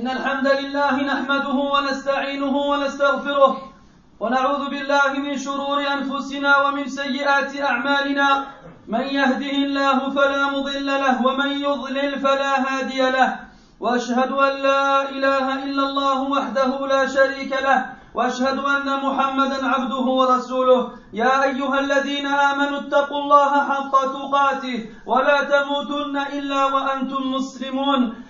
إن الحمد لله نحمده ونستعينه ونستغفره ونعوذ بالله من شرور أنفسنا ومن سيئات أعمالنا. من يهده الله فلا مضل له ومن يضلل فلا هادي له. وأشهد أن لا إله إلا الله وحده لا شريك له. وأشهد أن محمدا عبده ورسوله. يا أيها الذين آمنوا اتقوا الله حق تقاته ولا تموتن إلا وأنتم مسلمون.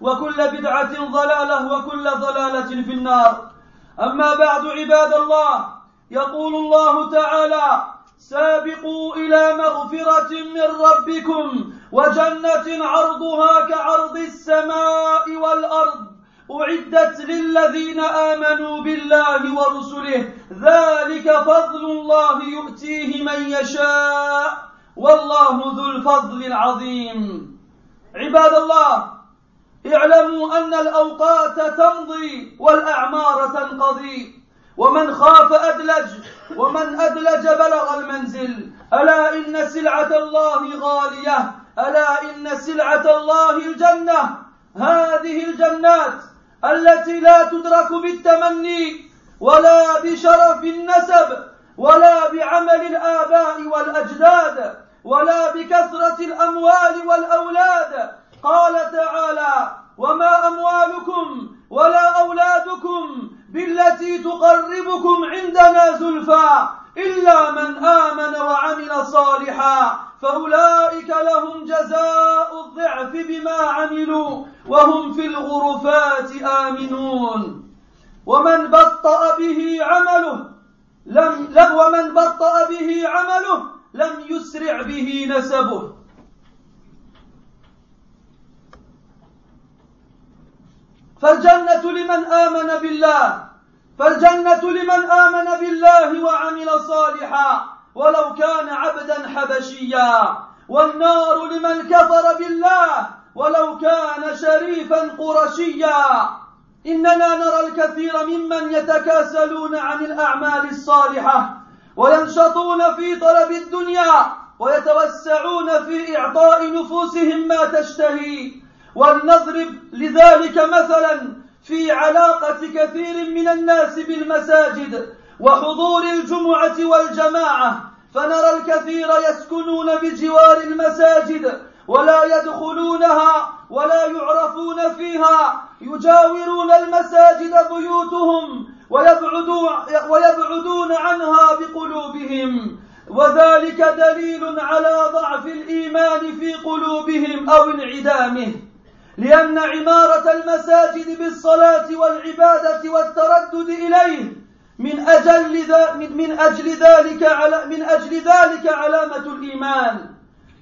وكل بدعة ضلالة وكل ضلالة في النار. أما بعد عباد الله يقول الله تعالى سابقوا إلى مغفرة من ربكم وجنة عرضها كعرض السماء والأرض. أعدت للذين آمنوا بالله ورسله ذلك فضل الله يؤتيه من يشاء. والله ذو الفضل العظيم. عباد الله اعلموا أن الأوقات تمضي والأعمار تنقضي. ومن خاف أدلج ومن أدلج بلغ المنزل. ألا إن سلعة الله غالية؟ ألا إن سلعة الله الجنة؟ هذه الجنات التي لا تدرك بالتمني ولا بشرف النسب ولا بعمل الآباء والأجداد ولا بكثرة الأموال والأولاد قال تعالى وما أموالكم ولا أولادكم بالتي تقربكم عندنا زلفى إلا من آمن وعمل صالحا فأولئك لهم جزاء الضعف بما عملوا وهم في الغرفات آمنون. ومن بطأ به عمله لم ومن بطأ به عمله لم يسرع به نسبه. فالجنة لمن آمن بالله فالجنة لمن آمن بالله وعمل صالحا ولو كان عبدا حبشيا. والنار لمن كفر بالله ولو كان شريفا قرشيا. إننا نرى الكثير ممن يتكاسلون عن الأعمال الصالحة وينشطون في طلب الدنيا ويتوسعون في إعطاء نفوسهم ما تشتهي. ولنضرب لذلك مثلا في علاقة كثير من الناس بالمساجد وحضور الجمعة والجماعة فنرى الكثير يسكنون بجوار المساجد ولا يدخلونها ولا يعرفون فيها يجاورون المساجد بيوتهم ويبعدون عنها بقلوبهم وذلك دليل على ضعف الإيمان في قلوبهم أو انعدامه. لأن عمارة المساجد بالصلاة والعبادة والتردد إليه من أجل من أجل ذلك على من أجل ذلك علامة الإيمان.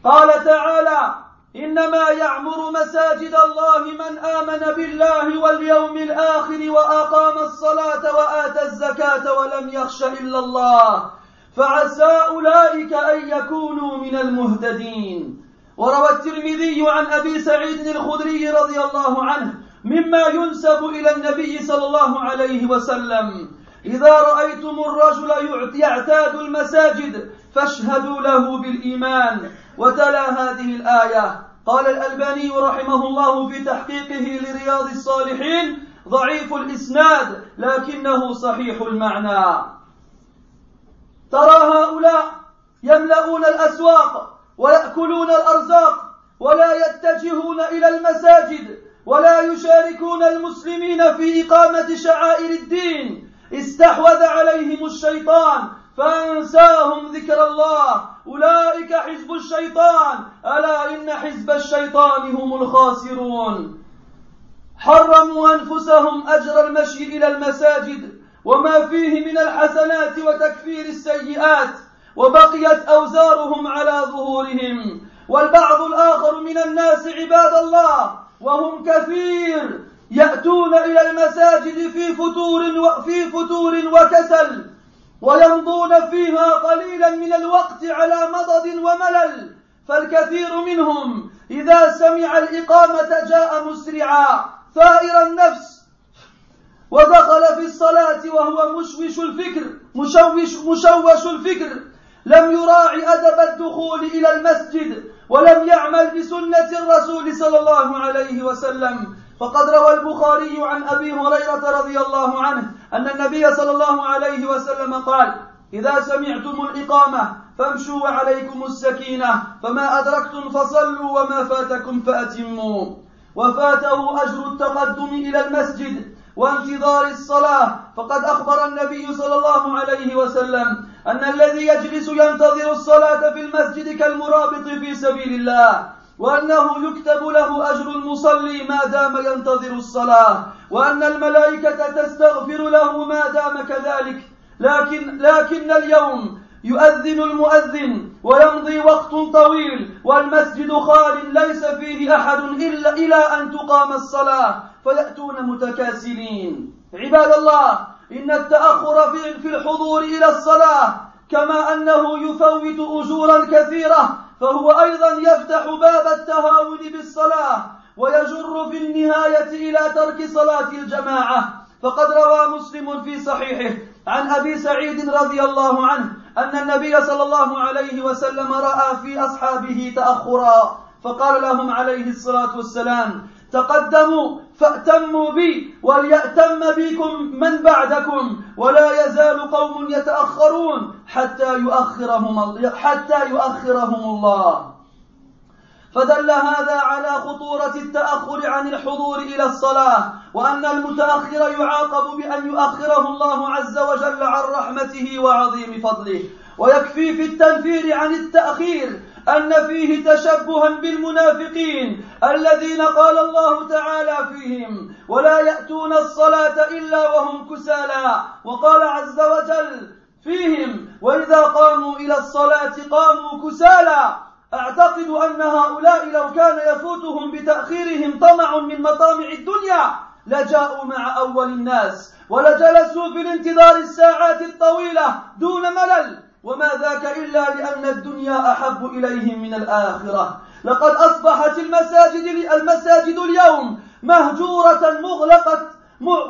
قال تعالى إنما يعمر مساجد الله من آمن بالله واليوم الآخر وأقام الصلاة وآتى الزكاة ولم يخش إلا الله فعسى أولئك أن يكونوا من المهتدين. وروى الترمذي عن أبي سعيد الخدري رضي الله عنه مما ينسب إلى النبي صلى الله عليه وسلم. إذا رأيتم الرجل يعتاد المساجد فاشهدوا له بالإيمان. وتلا هذه الآية. قال الألباني رحمه الله في تحقيقه لرياض الصالحين ضعيف الإسناد لكنه صحيح المعنى. ترى هؤلاء يملؤون الأسواق. ويأكلون الأرزاق ولا يتجهون إلى المساجد ولا يشاركون المسلمين في إقامة شعائر الدين. استحوذ عليهم الشيطان فأنساهم ذكر الله. أولئك حزب الشيطان. ألا إن حزب الشيطان هم الخاسرون. حرموا أنفسهم أجر المشي إلى المساجد وما فيه من الحسنات وتكفير السيئات. وبقيت أوزارهم على ظهورهم والبعض الآخر من الناس عباد الله وهم كثير يأتون إلى المساجد في فتور وفي فتور وكسل ويمضون فيها قليلا من الوقت على مضض وملل فالكثير منهم إذا سمع الإقامة جاء مسرعا ثائر النفس. ودخل في الصلاة وهو مشوش الفكر مشوش مشوش الفكر. لم يراعي أدب الدخول إلى المسجد ولم يعمل بسنة الرسول صلى الله عليه وسلم. فقد روى البخاري عن أبي هريرة رضي الله عنه أن النبي صلى الله عليه وسلم قال إذا سمعتم الإقامة فامشوا وعليكم السكينة فما أدركتم فصلوا وما فاتكم فأتموا. وفاته أجر التقدم إلى المسجد وانتظار الصلاة. فقد أخبر النبي صلى الله عليه وسلم أن الذي يجلس ينتظر الصلاة في المسجد كالمرابط في سبيل الله وأنه يكتب له أجر المصلي ما دام ينتظر الصلاة وأن الملائكة تستغفر له ما دام كذلك. لكن لكن اليوم يؤذن المؤذن ويمضي وقت طويل والمسجد خال ليس فيه أحد إلا إلى أن تقام الصلاة فيأتون متكاسلين. عباد الله إن التأخر في الحضور إلى الصلاة كما أنه يفوت أجورا كثيرة فهو أيضا يفتح باب التهاون بالصلاة ويجر في النهاية إلى ترك صلاة الجماعة. فقد روى مسلم في صحيحه عن أبي سعيد رضي الله عنه أن النبي صلى الله عليه وسلم رأى في أصحابه تأخرا فقال لهم عليه الصلاة والسلام تقدموا فأتموا بي وليأتم بكم من بعدكم ولا يزال قوم يتأخرون حتى يؤخرهم حتى يؤخرهم الله. فدل هذا على خطورة التأخر عن الحضور إلى الصلاة وأن المتأخر يعاقب بأن يؤخره الله عز وجل عن رحمته وعظيم فضله. ويكفي في التنفير عن التأخير أن فيه تشبها بالمنافقين الذين قال الله تعالى فيهم ولا يأتون الصلاة إلا وهم كسالى وقال عز وجل فيهم وإذا قاموا إلى الصلاة قاموا كسالى أعتقد أن هؤلاء لو كان يفوتهم بتأخيرهم طمع من مطامع الدنيا لجاءوا مع أول الناس ولجلسوا في الانتظار الساعات الطويلة دون ملل وما ذاك إلا لأن الدنيا أحب إليهم من الآخرة. لقد أصبحت المساجد المساجد اليوم مهجورة مغلقة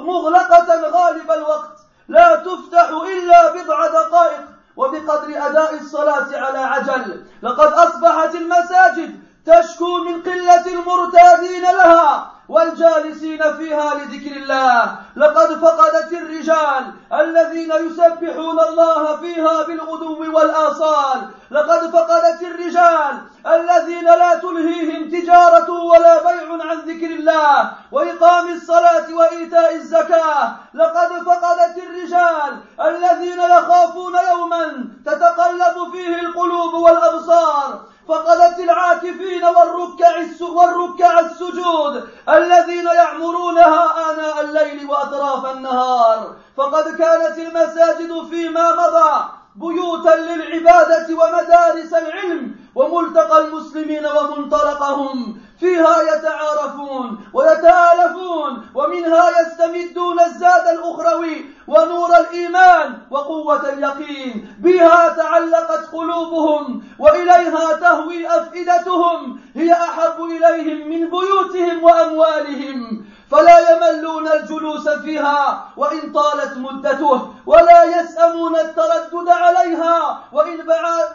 مغلقة غالب الوقت. لا تفتح إلا بضع دقائق وبقدر أداء الصلاة على عجل. لقد أصبحت المساجد تشكو من قلة المرتادين لها. والجالسين فيها لذكر الله. لقد فقدت الرجال الذين يسبحون الله فيها بالغدو والآصال. لقد فقدت الرجال الذين لا تلهيهم تجارة ولا بيع عن ذكر الله وإقام الصلاة وإيتاء الزكاة. لقد فقدت الرجال الذين يخافون يوما تتقلب فيه القلوب والأبصار. فقدت العاكفين والركع والركع السجود الذين يعمرونها آناء الليل وأطراف النهار. فقد كانت المساجد فيما مضى بيوتا للعبادة ومدارس العلم وملتقى المسلمين ومنطلقهم. فيها يتعارفون ويتآلفون ومنها يستمدون الزاد الأخروي ونور الإيمان وقوة اليقين. بها تعلقت قلوبهم وإليها تهوي أفئدتهم. هي أحب إليهم من بيوتهم وأموالهم. فلا يملون الجلوس فيها وإن طالت مدته ولا يسأمون التردد عليها وإن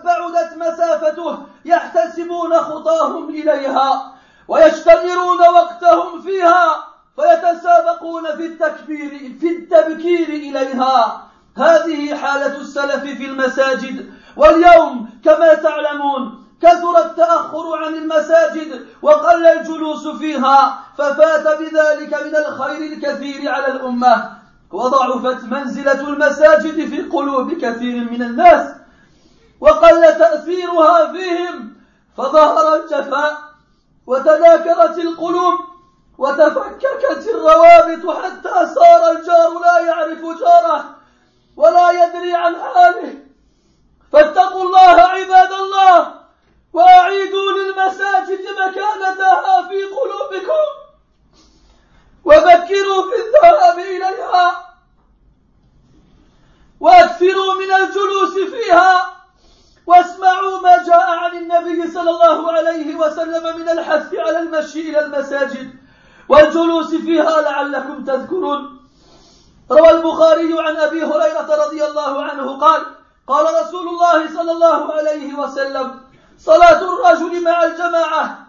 بعدت مسافته يحتسبون خطاهم إليها ويشتمرون وقتهم فيها فيتسابقون في التكبير في التبكير إليها. هذه حالة السلف في المساجد واليوم كما تعلمون كثر التأخر عن المساجد وقل الجلوس فيها ففات بذلك من الخير الكثير على الأمة. وضعفت منزلة المساجد في قلوب كثير من الناس وقل تأثيرها فيهم فظهر الجفاء وتناكرت القلوب وتفككت الروابط حتى صار الجار لا يعرف جاره ولا يدري عن حاله. فاتقوا الله عباد الله. وأعيدوا للمساجد مكانتها في قلوبكم. وبكروا في الذهاب إليها. وأكثروا من الجلوس فيها. واسمعوا ما جاء عن النبي صلى الله عليه وسلم من الحث على المشي إلى المساجد. والجلوس فيها لعلكم تذكرون. روى البخاري عن أبي هريرة رضي الله عنه قال قال رسول الله صلى الله عليه وسلم صلاة الرجل مع الجماعة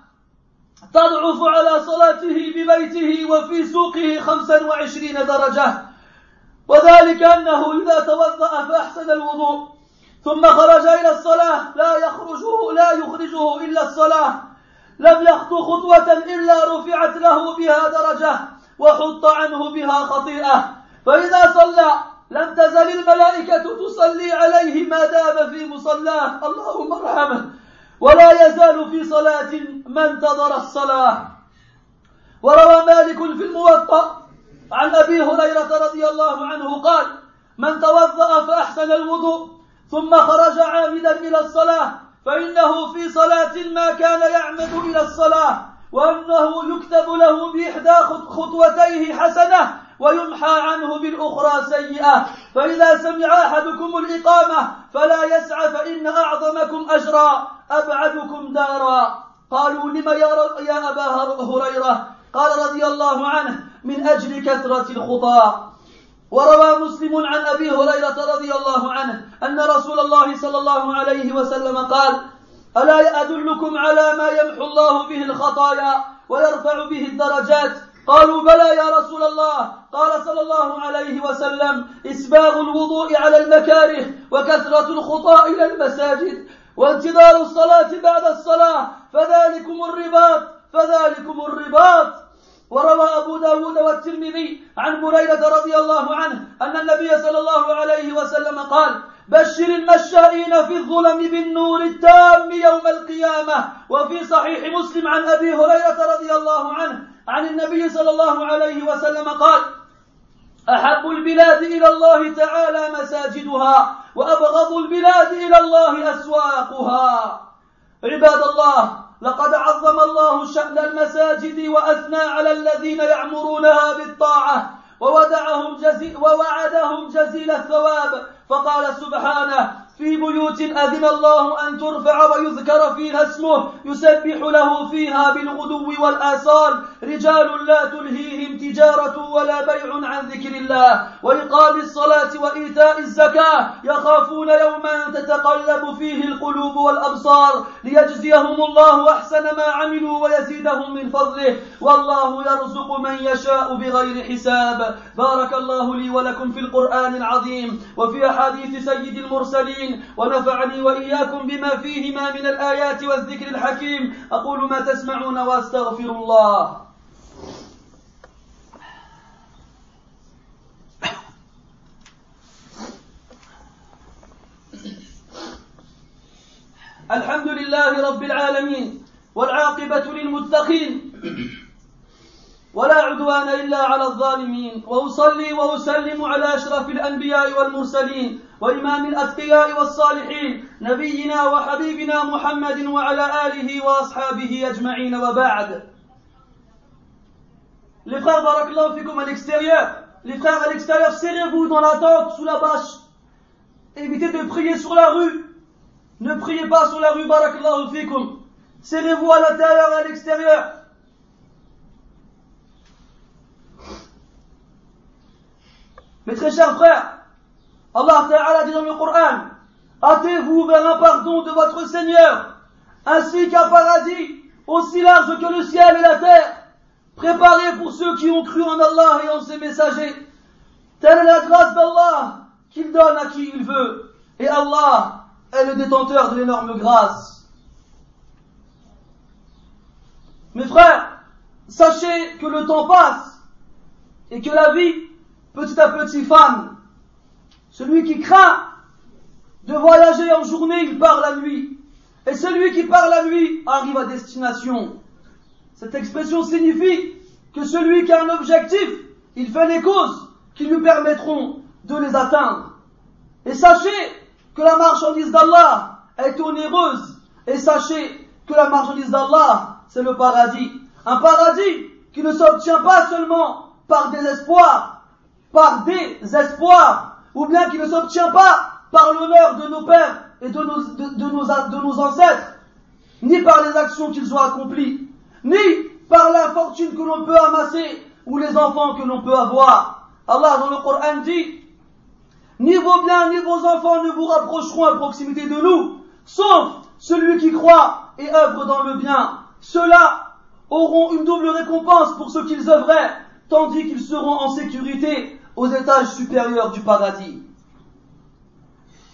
تضعف على صلاته ببيته وفي سوقه خمسا وعشرين درجة. وذلك أنه إذا توضأ فأحسن الوضوء ثم خرج إلى الصلاة لا يخرجه لا يخرجه إلا الصلاة. لم يخطو خطوة إلا رفعت له بها درجة وحط عنه بها خطيئة. فإذا صلى لم تزل الملائكة تصلي عليه ما دام في مصلاه. اللهم ارحمه. ولا يزال في صلاة ما انتظر الصلاة. وروى مالك في الموطأ عن أبي هريرة رضي الله عنه قال من توضأ فأحسن الوضوء ثم خرج عامدا إلى الصلاة فإنه في صلاة ما كان يعمد إلى الصلاة وأنه يكتب له بإحدى خطوتيه حسنة ويمحى عنه بالأخرى سيئة. فإذا سمع أحدكم الإقامة فلا يسعى فإن أعظمكم أجرا أبعدكم دارا. قالوا لم يا أبا هريرة؟ قال رضي الله عنه من أجل كثرة الخطى وروى مسلم عن أبي هريرة رضي الله عنه أن رسول الله صلى الله عليه وسلم قال ألا أدلكم على ما يمحو الله به الخطايا ويرفع به الدرجات؟ قالوا بلى يا رسول الله. قال صلى الله عليه وسلم إسباغ الوضوء على المكاره وكثرة الخطى إلى المساجد وانتظار الصلاة بعد الصلاة فذلكم الرباط فذلكم الرباط. وروى أبو داود والترمذي عن بريدة رضي الله عنه أن النبي صلى الله عليه وسلم قال بشر المشائين في الظلم بالنور التام يوم القيامة. وفي صحيح مسلم عن أبي هريرة رضي الله عنه عن النبي صلى الله عليه وسلم قال أحب البلاد إلى الله تعالى مساجدها وأبغض البلاد إلى الله أسواقها. عباد الله لقد عظم الله شأن المساجد وأثنى على الذين يعمرونها بالطاعة وودعهم جزي ووعدهم جزيل الثواب فقال سبحانه في بيوت أذن الله أن ترفع ويذكر فيها اسمه يسبح له فيها بالغدو والآصال. رجال لا تلهيهم تجارة ولا بيع عن ذكر الله. وإقام الصلاة وإيتاء الزكاة يخافون يوما تتقلب فيه القلوب والأبصار. ليجزيهم الله أحسن ما عملوا ويزيدهم من فضله. والله يرزق من يشاء بغير حساب. بارك الله لي ولكم في القرآن العظيم. وفي أحاديث سيد المرسلين. ونفعني وإياكم بما فيهما من الآيات والذكر الحكيم. أقول ما تسمعون وأستغفر الله. الحمد لله رب العالمين والعاقبة للمتقين ولا عدوان إلا على الظالمين. وأصلي وأسلم على أشرف الأنبياء والمرسلين. وإمام الأتقياء والصالحين نبينا وحبيبنا محمد وعلى آله وأصحابه أجمعين وبعد Les frères Barakallahu fikoum à l'extérieur, les frères à l'extérieur, serrez-vous dans la tente, sous la bâche. Évitez de prier sur la rue. Ne priez pas sur la rue Barakallahu fikoum. Serrez-vous à l'intérieur et à l'extérieur. Mes très chers frères, Allah Ta'ala dit dans le Coran, hâtez-vous vers un pardon de votre Seigneur, ainsi qu'un paradis aussi large que le ciel et la terre, préparé pour ceux qui ont cru en Allah et en ses messagers. Telle est la grâce d'Allah qu'il donne à qui il veut. Et Allah est le détenteur de l'énorme grâce. Mes frères, sachez que le temps passe et que la vie petit à petit femme. Celui qui craint de voyager en journée, il part la nuit. Et celui qui part la nuit arrive à destination. Cette expression signifie que celui qui a un objectif, il fait les causes qui lui permettront de les atteindre. Et sachez que la marchandise d'Allah est onéreuse. Et sachez que la marchandise d'Allah, c'est le paradis. Un paradis qui ne s'obtient pas seulement par des espoirs, par des espoirs, ou bien qui ne s'obtient pas par l'honneur de nos pères et de nos, ancêtres, ni par les actions qu'ils ont accomplies, ni par la fortune que l'on peut amasser ou les enfants que l'on peut avoir. Allah dans le Coran dit, ni vos biens ni vos enfants ne vous rapprocheront à proximité de nous, sauf celui qui croit et œuvre dans le bien. Ceux-là auront une double récompense pour ce qu'ils œuvraient, tandis qu'ils seront en sécurité aux étages supérieurs du paradis.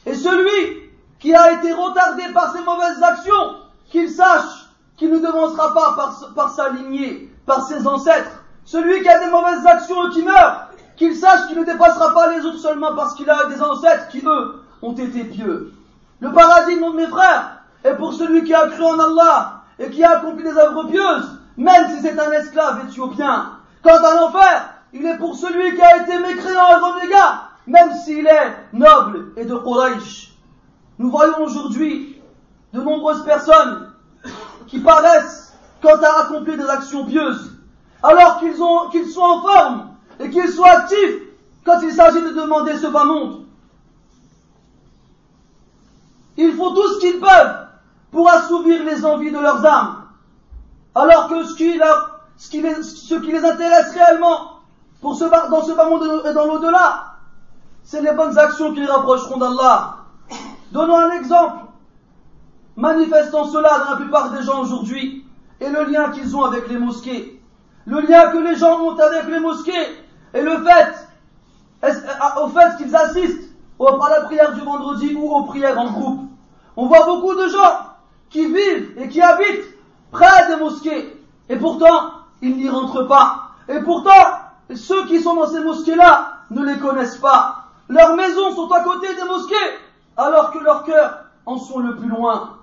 Et celui qui a été retardé par ses mauvaises actions, qu'il sache qu'il ne devancera pas par, sa lignée, par ses ancêtres. Celui qui a des mauvaises actions et qui meurt, qu'il sache qu'il ne dépassera pas les autres seulement parce qu'il a des ancêtres qui, eux, ont été pieux. Le paradis, mon mes frères, est pour celui qui a cru en Allah et qui a accompli des œuvres pieuses, même si c'est un esclave éthiopien. Quant à l'enfer, il est pour celui qui a été mécréant et renégat, même s'il est noble et de Quraysh. Nous voyons aujourd'hui de nombreuses personnes qui paraissent, quand à accomplir des actions pieuses, alors qu'ils ont, qu'ils sont en forme et qu'ils sont actifs quand il s'agit de demander ce bas monde. Ils font tout ce qu'ils peuvent pour assouvir les envies de leurs âmes, alors que ce qui les intéresse réellement pour ce, dans ce bas monde et dans l'au-delà, c'est les bonnes actions qui les rapprocheront d'Allah. Donnons un exemple manifestant cela dans la plupart des gens aujourd'hui et le lien qu'ils ont avec les mosquées. Le lien que les gens ont avec les mosquées et le fait, au fait qu'ils assistent à la prière du vendredi ou aux prières en groupe. On voit beaucoup de gens qui vivent et qui habitent près des mosquées et pourtant ils n'y rentrent pas. Et pourtant, ceux qui sont dans ces mosquées-là ne les connaissent pas. Leurs maisons sont à côté des mosquées alors que leurs cœurs en sont le plus loin.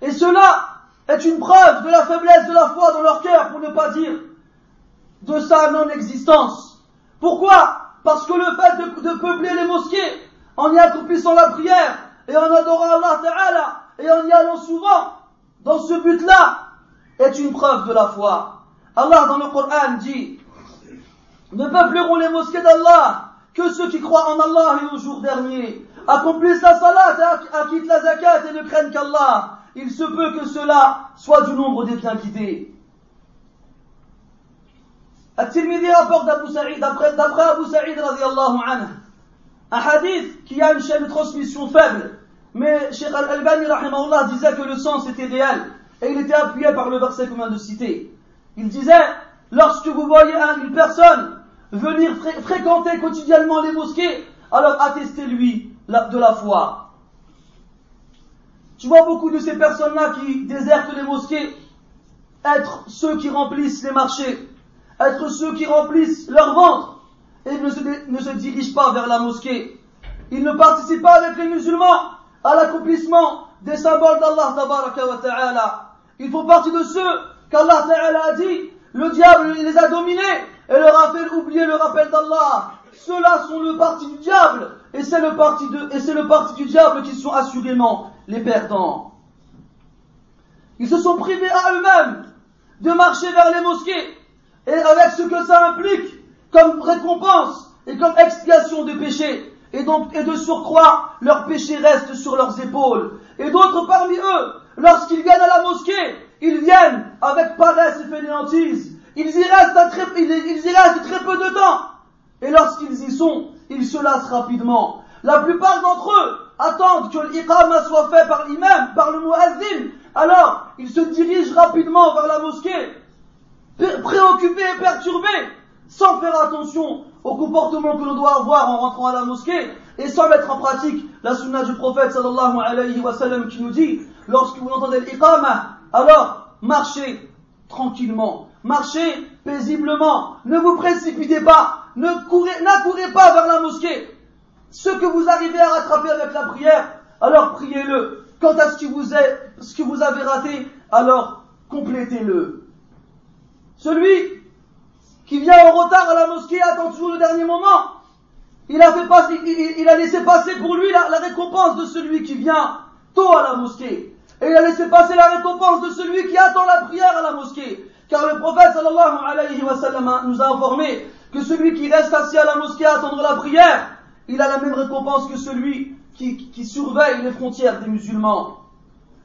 Et cela est une preuve de la faiblesse de la foi dans leur cœur, pour ne pas dire de sa non-existence. Pourquoi? Parce que le fait de, peupler les mosquées, en y accomplissant la prière, et en adorant Allah Ta'ala, et en y allant souvent, dans ce but-là, est une preuve de la foi. Allah dans le Coran dit, ne peupleront les mosquées d'Allah que ceux qui croient en Allah et au jour dernier, accomplissent la salat, acquittent la zakat et ne craignent qu'Allah, il se peut que cela soit du nombre des bien guidés. At-Tirmidhi rapporte d'Abu Sa'id, d'après Abu Sa'id radiallahu un hadith qui a une chaîne de transmission faible, mais Sheikh Al-Albani rahimahullah disait que le sens était réel, et il était appuyé par le verset qu'on vient de citer. Il disait, lorsque vous voyez une personne venir fréquenter quotidiennement les mosquées, alors attestez-lui de la foi. Tu vois beaucoup de ces personnes-là qui désertent les mosquées être ceux qui remplissent les marchés, être ceux qui remplissent leur ventre et ne se, ne se dirigent pas vers la mosquée. Ils ne participent pas avec les musulmans à l'accomplissement des symboles d'Allah. Ils font partie de ceux qu'Allah a dit, le diable les a dominés et leur a fait oublier le rappel d'Allah. Ceux-là sont le parti du diable et c'est le parti de, et c'est le parti du diable qui sont assurément les perdants. Ils se sont privés à eux-mêmes de marcher vers les mosquées et avec ce que ça implique comme récompense et comme expiation de péché. Et donc, et de surcroît, leurs péchés restent sur leurs épaules. Et d'autres parmi eux, lorsqu'ils viennent à la mosquée, ils viennent avec paresse et fainéantise. Ils y restent, très, peu de temps. Et lorsqu'ils y sont, ils se lassent rapidement. La plupart d'entre eux attendent que l'iqama soit fait par l'imam, par le muazzin. Alors, ils se dirigent rapidement vers la mosquée, préoccupés et perturbés, sans faire attention au comportement que l'on doit avoir en rentrant à la mosquée, et sans mettre en pratique la sunna du prophète sallallahu alayhi wa sallam qui nous dit, lorsque vous entendez l'iqama, alors marchez tranquillement, marchez paisiblement, ne vous précipitez pas, ne courez, n'accourez pas vers la mosquée, ce que vous arrivez à rattraper avec la prière, alors priez-le. Quant à ce que vous, avez raté, alors complétez-le. Celui qui vient en retard à la mosquée attend toujours le dernier moment. Il a, fait il, a laissé passer pour lui la, récompense de celui qui vient tôt à la mosquée. Et il a laissé passer la récompense de celui qui attend la prière à la mosquée. Car le prophète sallallahu alayhi wa sallam nous a informé que celui qui reste assis à la mosquée à attendre la prière, il a la même récompense que celui qui, surveille les frontières des musulmans.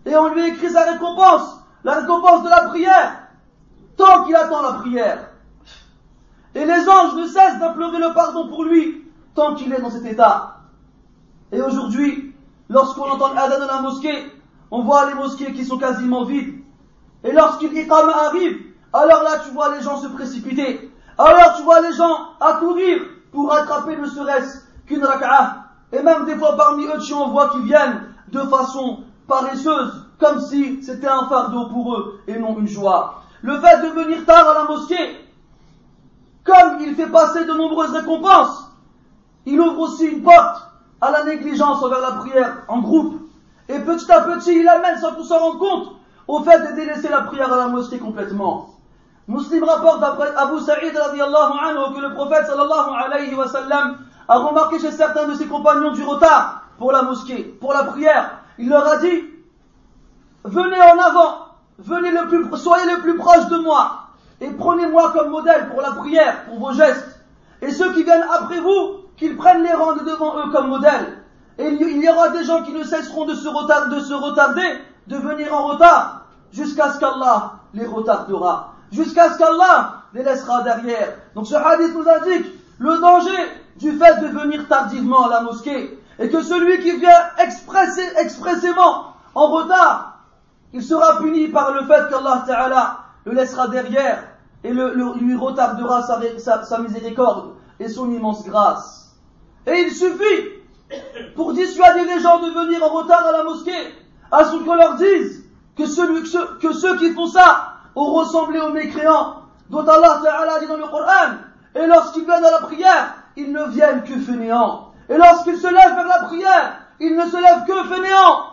Et on lui écrit sa récompense, la récompense de la prière, tant qu'il attend la prière. Et les anges ne cessent d'implorer le pardon pour lui tant qu'il est dans cet état. Et aujourd'hui, lorsqu'on entend l'adhan de la mosquée, on voit les mosquées qui sont quasiment vides. Et lorsqu'il arrive, alors là tu vois les gens se précipiter. Alors tu vois les gens accourir pour attraper ne serait-ce qu'une. Et même des fois parmi eux, tu en vois qui viennent de façon paresseuse, comme si c'était un fardeau pour eux et non une joie. Le fait de venir tard à la mosquée, comme il fait passer de nombreuses récompenses, il ouvre aussi une porte à la négligence envers la prière en groupe. Et petit à petit, il amène sans qu'on s'en rende compte au fait de délaisser la prière à la mosquée complètement. Muslim rapporte d'après Abu Sa'id anhu que le prophète a remarqué chez certains de ses compagnons du retard pour la mosquée, pour la prière. Il leur a dit, venez en avant, soyez le plus proche de moi, et prenez-moi comme modèle pour la prière, pour vos gestes. Et ceux qui viennent après vous, qu'ils prennent les rangs devant eux comme modèle. Et il y aura des gens qui ne cesseront de se, de se retarder, de venir en retard, jusqu'à ce qu'Allah les retardera, jusqu'à ce qu'Allah les laissera derrière. Donc ce hadith nous indique le danger du fait de venir tardivement à la mosquée, et que celui qui vient expressément en retard, il sera puni par le fait qu'Allah Ta'ala le laissera derrière et lui retardera sa, miséricorde et son immense grâce. Et il suffit pour dissuader les gens de venir en retard à la mosquée, à ce qu'on leur dise que, que ceux qui font ça ont ressemblé aux mécréants dont Allah Ta'ala dit dans le Coran, et lorsqu'ils viennent à la prière, ils ne viennent que fainéants. Et lorsqu'ils se lèvent vers la prière, ils ne se lèvent que fainéants.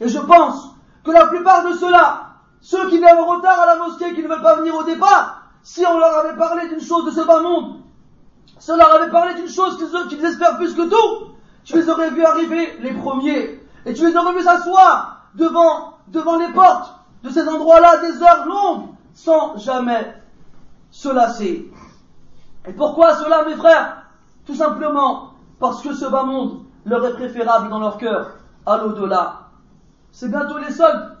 Et je pense que la plupart de ceux-là ceux qui viennent en retard à la mosquée, qui ne veulent pas venir au départ, si on leur avait parlé d'une chose de ce bas monde, si on leur avait parlé d'une chose qu'ils espèrent plus que tout, tu les aurais vus arriver les premiers. Et tu les aurais vus s'asseoir devant les portes de ces endroits-là des heures longues, sans jamais se lasser. Et pourquoi cela, mes frères? Tout simplement parce que ce bas monde leur est préférable dans leur cœur à l'au-delà. C'est bientôt les soldes.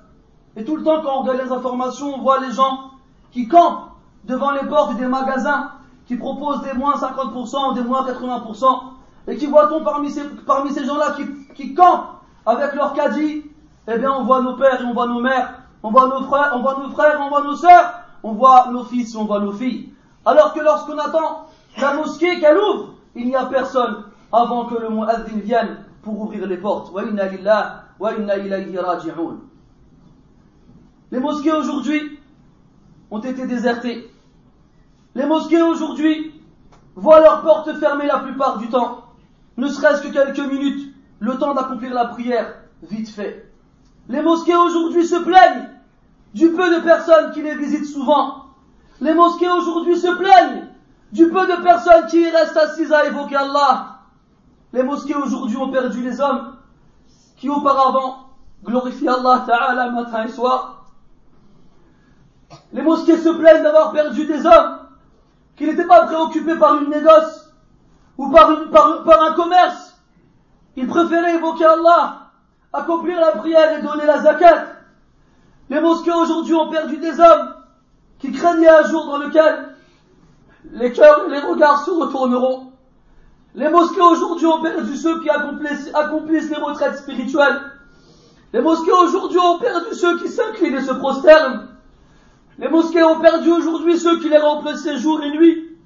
Et tout le temps, quand on regarde les informations, on voit les gens qui campent devant les portes des magasins, qui proposent des moins 50%, des moins 80%, et qui voit-on parmi ces, parmi ces gens-là qui, qui campent avec leur caddie? Eh bien, on voit nos pères et on voit nos mères, on voit nos frères, on voit nos frères, on voit nos sœurs, on voit nos fils, on voit nos filles. Alors que lorsqu'on attend la mosquée qu'elle ouvre, il n'y a personne avant que le muaddin vienne pour ouvrir les portes. Les mosquées aujourd'hui ont été désertées. Les mosquées aujourd'hui voient leurs portes fermées la plupart du temps, ne serait-ce que quelques minutes, le temps d'accomplir la prière, vite fait. Les mosquées aujourd'hui se plaignent du peu de personnes qui les visitent souvent. Les mosquées aujourd'hui se plaignent du peu de personnes qui restent assises à évoquer Allah. Les mosquées aujourd'hui ont perdu les hommes qui auparavant glorifiaient Allah Ta'ala matin et soir les mosquées se plaignent d'avoir perdu des hommes qui n'étaient pas préoccupés par une négoce ou par, un commerce. Ils préféraient évoquer Allah, accomplir la prière et donner la zakat. Les mosquées aujourd'hui ont perdu des hommes qui craignaient un jour dans lequel les cœurs et les regards se retourneront. Les mosquées aujourd'hui ont perdu ceux qui accomplissent, les retraites spirituelles. Les mosquées aujourd'hui ont perdu ceux qui s'inclinent et se prosternent. Les mosquées ont perdu aujourd'hui ceux qui les remplaçaient jour et nuit.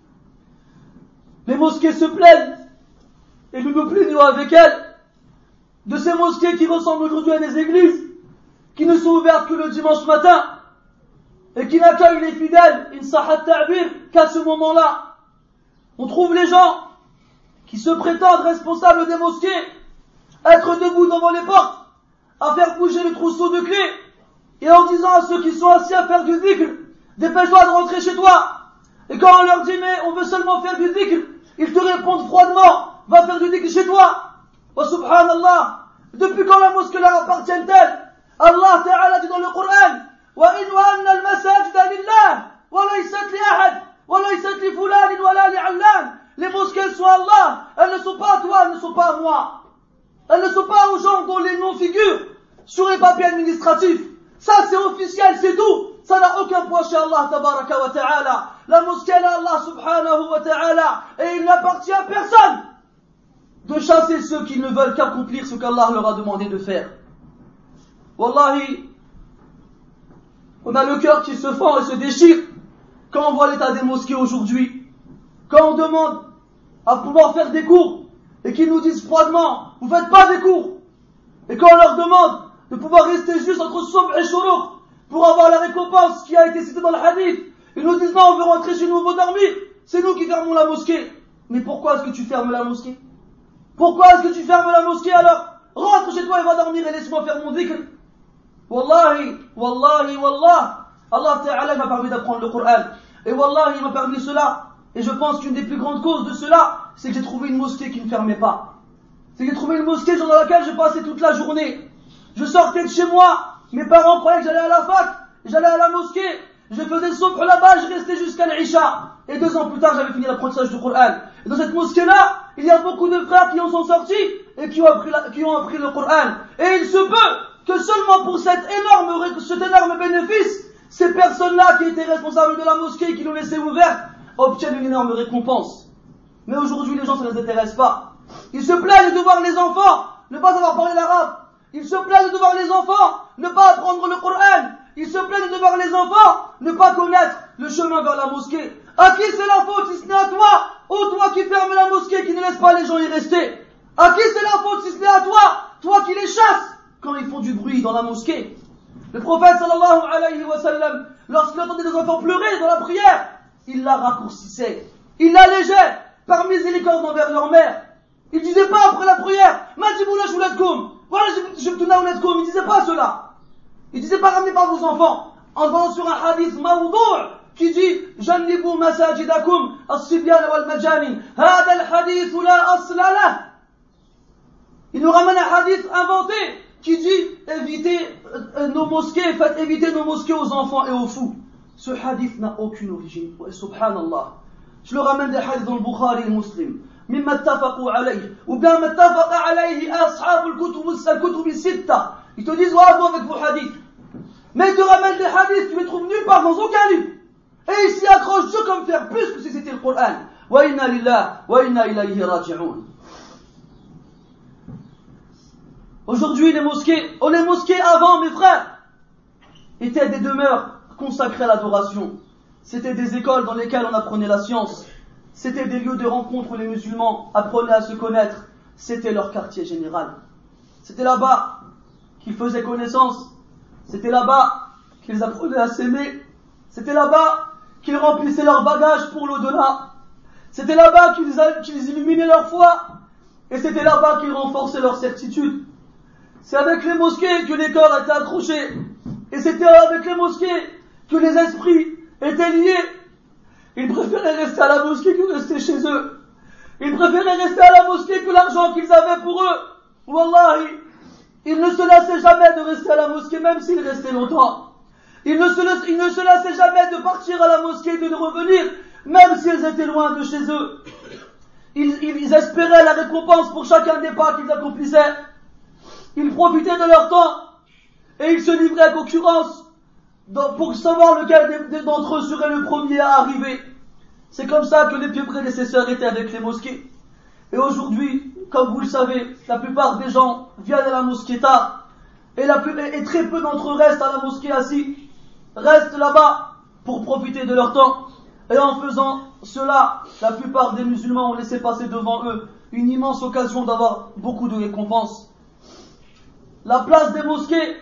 Les mosquées se plaignent, et nous nous plaignons avec elles, de ces mosquées qui ressemblent aujourd'hui à des églises, qui ne sont ouvertes que le dimanche matin, et qui n'accueillent les fidèles, qu'à ce moment-là. On trouve les gens qui se prétendent responsables des mosquées, être debout devant les portes, à faire bouger le trousseau de clés, et en disant à ceux qui sont assis à faire du dhikr, dépêche-toi de rentrer chez toi, Et quand on leur dit, mais on veut seulement faire du dhikr, ils te répondent froidement, va faire du dhikr chez toi. Oh subhanallah, depuis quand la mosquée leur appartient-elle Allah Ta'ala dit dans le Coran, وإن وأن المساجد لله وليست لأحد وليست لفلان ولا لعلان les mosquées sont Allah, elles ne sont pas à toi, elles ne sont pas à moi. Elles ne sont pas aux gens dont les noms figurent sur les papiers administratifs. Ça c'est officiel, c'est tout. Ça n'a aucun poids chez Allah tabaraka wa ta'ala. La mosquée est Allah subhanahu wa ta'ala. Et il n'appartient à personne de chasser ceux qui ne veulent qu'accomplir ce qu'Allah leur a demandé de faire. Wallahi, on a le cœur qui se fend et se déchire quand on voit l'état des mosquées aujourd'hui. Quand on demande à pouvoir faire des cours et qu'ils nous disent froidement, vous faites pas des cours. Et quand on leur demande de pouvoir rester juste entre somme et Shuruk pour avoir la récompense qui a été citée dans le hadith, ils nous disent non, on veut rentrer chez nous, on veut dormir. C'est nous qui fermons la mosquée. Mais pourquoi est-ce que tu fermes la mosquée? Pourquoi est-ce que tu fermes la mosquée alors? Rentre chez toi et va dormir et laisse-moi faire mon dhikr. Wallahi, wallahi, wallah. Allah Ta'ala m'a permis d'apprendre le Coran. Et wallahi, il m'a permis cela. Et je pense qu'une des plus grandes causes de cela, c'est que j'ai trouvé une mosquée qui ne fermait pas. C'est que j'ai trouvé une mosquée dans laquelle je passais toute la journée. Je sortais de chez moi. Mes parents croyaient que j'allais à la fac. J'allais à la mosquée. Je faisais saut là-bas. Je restais jusqu'à l'Isha. Et deux ans plus tard, j'avais fini l'apprentissage du Coran. Et dans cette mosquée-là, il y a beaucoup de frères qui en sont sortis et qui ont appris, le Coran. Et il se peut que seulement pour cet énorme, bénéfice, ces personnes-là qui étaient responsables de la mosquée et qui l'ont laissé ouverte obtiennent une énorme récompense. Mais aujourd'hui, les gens, ça ne les intéresse pas. Ils se plaignent de voir les enfants ne pas avoir parlé l'arabe. Ils se plaignent de voir les enfants ne pas apprendre le Coran. Ils se plaignent de voir les enfants ne pas connaître le chemin vers la mosquée. À qui c'est la faute si ce n'est à toi? Ou toi qui fermes la mosquée, qui ne laisse pas les gens y rester À qui c'est la faute si ce n'est à toi? Toi qui les chasses quand ils font du bruit dans la mosquée. Le prophète sallallahu alayhi wa sallam, lorsqu'il entendait des enfants pleurer dans la prière, il la raccourcissait, il l'allégeait par miséricorde envers leur mère. Il disait pas après la prière, voilà il disait pas cela. Il disait pas ramenez pas vos enfants. En venant sur un hadith mawdou' qui dit جنبوا مساجدكم الصبيان والمجانين هذا الحديث لا أصل له il nous ramène un hadith inventé qui dit évitez euh, nos mosquées, faites éviter nos mosquées aux enfants et aux fous. Ce hadith n'a aucune origine. Subhanallah. Je le ramène des hadiths dans le Bukhari et le Muslim. مما اتفقوا عليه ou bien ما اتفق عليه أصحاب الكتب الكتب الستة ils te disent ouais avec vos hadiths mais ils te ramènent des hadiths tu les trouves nulle part dans aucun livre et ils s'y accrochent Dieu comme faire plus que si c'était le Coran wa inna lillah wa inna ilayhi raji'un Aujourd'hui, les mosquées, oh les mosquées avant, mes frères, étaient des demeures consacrées à l'adoration. C'était des écoles dans lesquelles on apprenait la science. C'était des lieux de rencontre où les musulmans apprenaient à se connaître. C'était leur quartier général. C'était là-bas qu'ils faisaient connaissance. C'était là-bas qu'ils apprenaient à s'aimer. C'était là-bas qu'ils remplissaient leurs bagages pour l'au-delà. C'était là-bas qu'ils illuminaient leur foi. Et c'était là-bas qu'ils renforçaient leur certitude. C'est avec les mosquées que les corps étaient accrochés. Et c'était avec les mosquées que les esprits étaient liés. Ils préféraient rester à la mosquée que rester chez eux. Ils préféraient rester à la mosquée que l'argent qu'ils avaient pour eux. Wallahi, ils ne se lassaient jamais de rester à la mosquée, même s'ils restaient longtemps. Ils ne, se, ils ne se lassaient jamais de partir à la mosquée et de revenir, même s'ils étaient loin de chez eux. Ils, ils espéraient la récompense pour chacun des pas qu'ils accomplissaient. Ils profitaient de leur temps et ils se livraient à concurrence pour savoir lequel d'entre eux serait le premier à arriver. C'est comme ça que les pieux prédécesseurs étaient avec les mosquées. Et aujourd'hui, comme vous le savez, la plupart des gens viennent à la mosquée tard et, et très peu d'entre eux restent à la mosquée assis, restent là-bas pour profiter de leur temps. Et en faisant cela, la plupart des musulmans ont laissé passer devant eux une immense occasion d'avoir beaucoup de récompenses la place des mosquées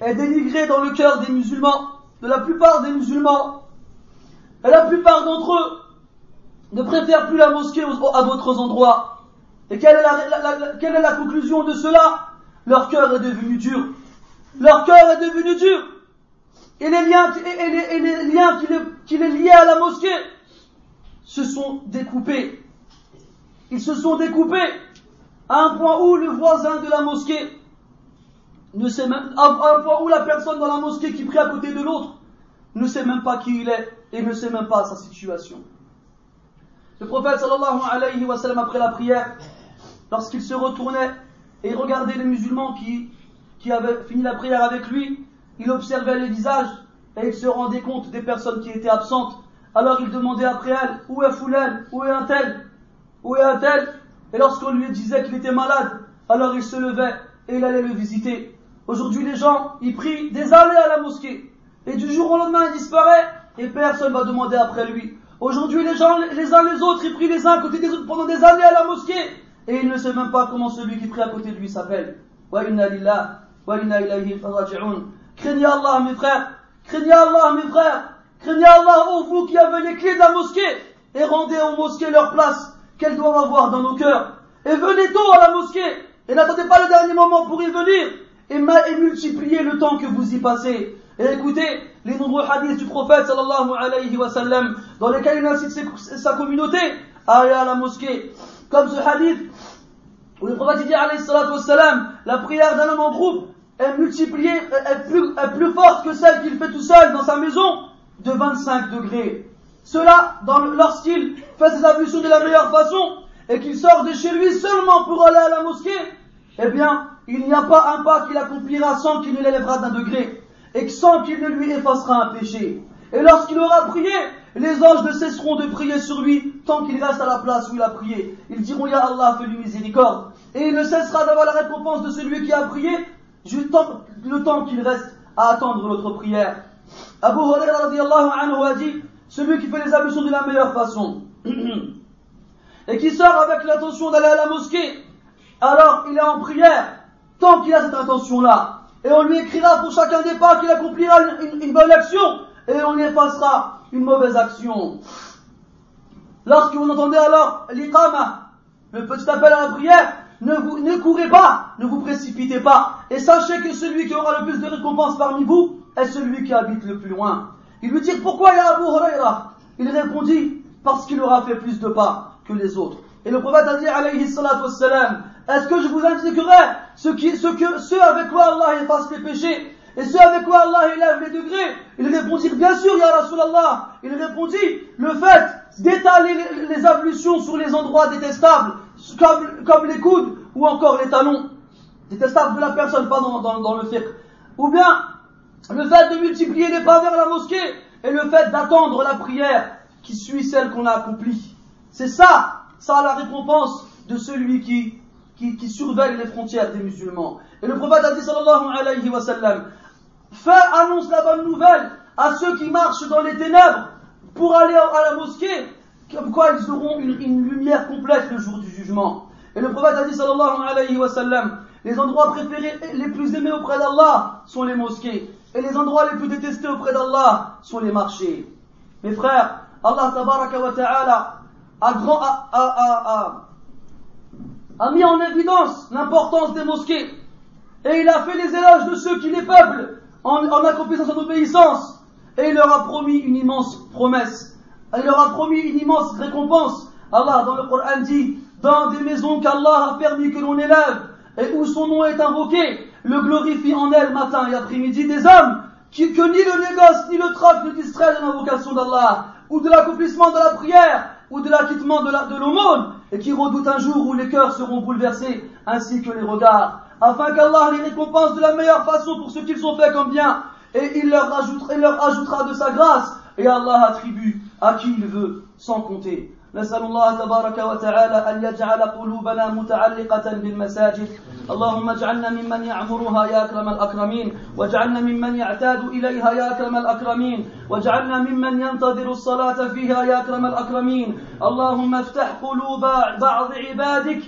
est dénigrée dans le cœur des musulmans, de la plupart des musulmans. Et la plupart d'entre eux ne préfèrent plus la mosquée à d'autres endroits. Et quelle est la, quelle est la conclusion de cela? Leur cœur est devenu dur. Leur cœur est devenu dur. Et les liens, qui, les, liaient à la mosquée se sont découpés. Ils se sont découpés à un point où le voisin de la mosquée ne sait même, à un point où la personne dans la mosquée qui prie à côté de l'autre ne sait même pas qui il est et ne sait même pas sa situation. Le prophète sallallahu alayhi wa sallam après la prière, lorsqu'il se retournait et regardait les musulmans qui avaient fini la prière avec lui, il observait les visages et il se rendait compte des personnes qui étaient absentes. Alors il demandait après elles, où est Foulel? Où est un tel? Où est un tel? Et lorsqu'on lui disait qu'il était malade, alors il se levait et il allait le visiter. Aujourd'hui les gens, ils prient des années à la mosquée. Et du jour au lendemain, il disparaît et personne va demander après lui. Aujourd'hui les gens, les uns les autres, ils prient les uns à côté des autres pendant des années à la mosquée. Et il ne sait même pas comment celui qui prie à côté de lui s'appelle. Wa wa Craignez Allah mes frères, craignez Allah mes frères, craignez Allah, ô vous qui avez les clés de la mosquée, et rendez aux mosquées leur place qu'elles doivent avoir dans nos cœurs. Et venez tôt à la mosquée, et n'attendez pas le dernier moment pour y venir, et, multipliez le temps que vous y passez. Et écoutez les nombreux hadiths du prophète sallallahu alayhi wa sallam, dans lesquels il incite sa communauté à aller à la mosquée. Comme ce hadith où le prophète dit alayhi sallam, la prière d'un homme en groupe est multipliée, est plus, plus forte que celle qu'il fait tout seul dans sa maison de 25 degrés. Cela, lorsqu'il fait ses ablutions de la meilleure façon et qu'il sort de chez lui seulement pour aller à la mosquée, eh bien, il n'y a pas un pas qu'il accomplira sans qu'il ne l'élèvera d'un degré et sans qu'il ne lui effacera un péché. Et lorsqu'il aura prié, les anges ne cesseront de prier sur lui tant qu'il reste à la place où il a prié. Ils diront Ya Allah, fais-lui miséricorde. Et il ne cessera d'avoir la récompense de celui qui a prié le temps qu'il reste à attendre notre prière. Abu Huraira anhu a dit celui qui fait les ablutions de la meilleure façon et qui sort avec l'intention d'aller à la mosquée, alors il est en prière tant qu'il a cette intention-là. Et on lui écrira pour chacun des pas qu'il accomplira une, bonne action et on lui effacera une mauvaise action. Lorsque vous entendez alors l'iqama, le petit appel à la prière, ne, vous, courez pas, ne vous précipitez pas, et sachez que celui qui aura le plus de récompenses parmi vous est celui qui habite le plus loin. Il lui dit pourquoi ya Abu Huraira? Il répondit parce qu'il aura fait plus de pas que les autres. Et le prophète a dit alayhi salatu wassalam, est-ce que je vous indiquerai ce, que, ceux avec quoi Allah efface les péchés et ceux avec quoi Allah élève les degrés? Il répondit bien sûr ya Rasulallah. Il répondit le fait d'étaler les, ablutions sur les endroits détestables comme, les coudes ou encore les talons détestables de la personne, pas dans, le fiqh. Ou bien le fait de multiplier les pas vers la mosquée et le fait d'attendre la prière qui suit celle qu'on a accomplie. C'est ça, ça la récompense de celui qui, surveille les frontières des musulmans. Et le prophète a dit sallallahu alayhi wa fais, annonce la bonne nouvelle à ceux qui marchent dans les ténèbres pour aller à la mosquée, comme quoi ils auront une, lumière complète le jour du jugement. Et le prophète a dit sallallahu alayhi wa sallam, les endroits préférés, les plus aimés auprès d'Allah sont les mosquées. Et les endroits les plus détestés auprès d'Allah sont les marchés. Mes frères, Allah tabaraka wa ta'ala a, a, mis en évidence l'importance des mosquées. Et il a fait les éloges de ceux qui les peuplent en, en accomplissant son obéissance. Et il leur a promis une immense promesse. Il leur a promis une immense récompense. Allah dans le Coran dit, dans des maisons qu'Allah a permis que l'on élève et où son nom est invoqué, le glorifie en elle matin et après-midi des hommes qui, que ni le négoce ni le troc ne distraient de l'invocation d'Allah, ou de l'accomplissement de la prière, ou de l'acquittement de l'aumône, et qui redoutent un jour où les cœurs seront bouleversés, ainsi que les regards, afin qu'Allah les récompense de la meilleure façon pour ce qu'ils ont fait comme bien, et il leur ajoutera de sa grâce, et Allah attribue à qui il veut, sans compter. نسأل الله تبارك وتعالى أن يجعل قلوبنا متعلقة بالمساجد. اللهم اجعلنا ممن يعمرها يا أكرم الأكرمين. واجعلنا ممن يعتاد إليها يا أكرم الأكرمين. واجعلنا ممن ينتظر الصلاة فيها يا أكرم الأكرمين. اللهم افتح قلوب بعض عبادك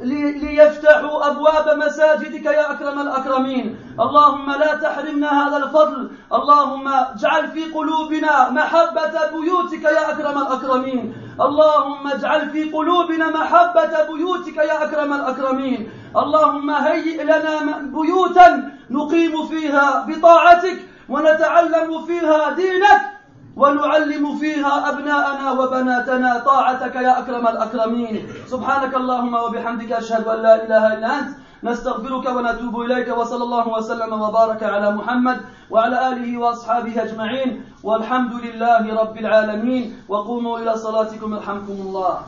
ليفتحوا أبواب مساجدك يا أكرم الأكرمين. اللهم لا تحرمنا هذا الفضل. اللهم اجعل في قلوبنا محبة بيوتك يا أكرم الأكرمين. اللهم اجعل في قلوبنا محبة بيوتك يا أكرم الأكرمين. اللهم هيئ لنا بيوتا نقيم فيها بطاعتك ونتعلم فيها دينك. ونعلم فيها أبناءنا وبناتنا طاعتك يا أكرم الأكرمين. سبحانك اللهم وبحمدك أشهد أن لا إله إلا أنت. نستغفرك ونتوب إليك وصلى الله وسلم وبارك على محمد وعلى آله وأصحابه أجمعين. والحمد لله رب العالمين. وقوموا إلى صلاتكم. يرحمكم الله.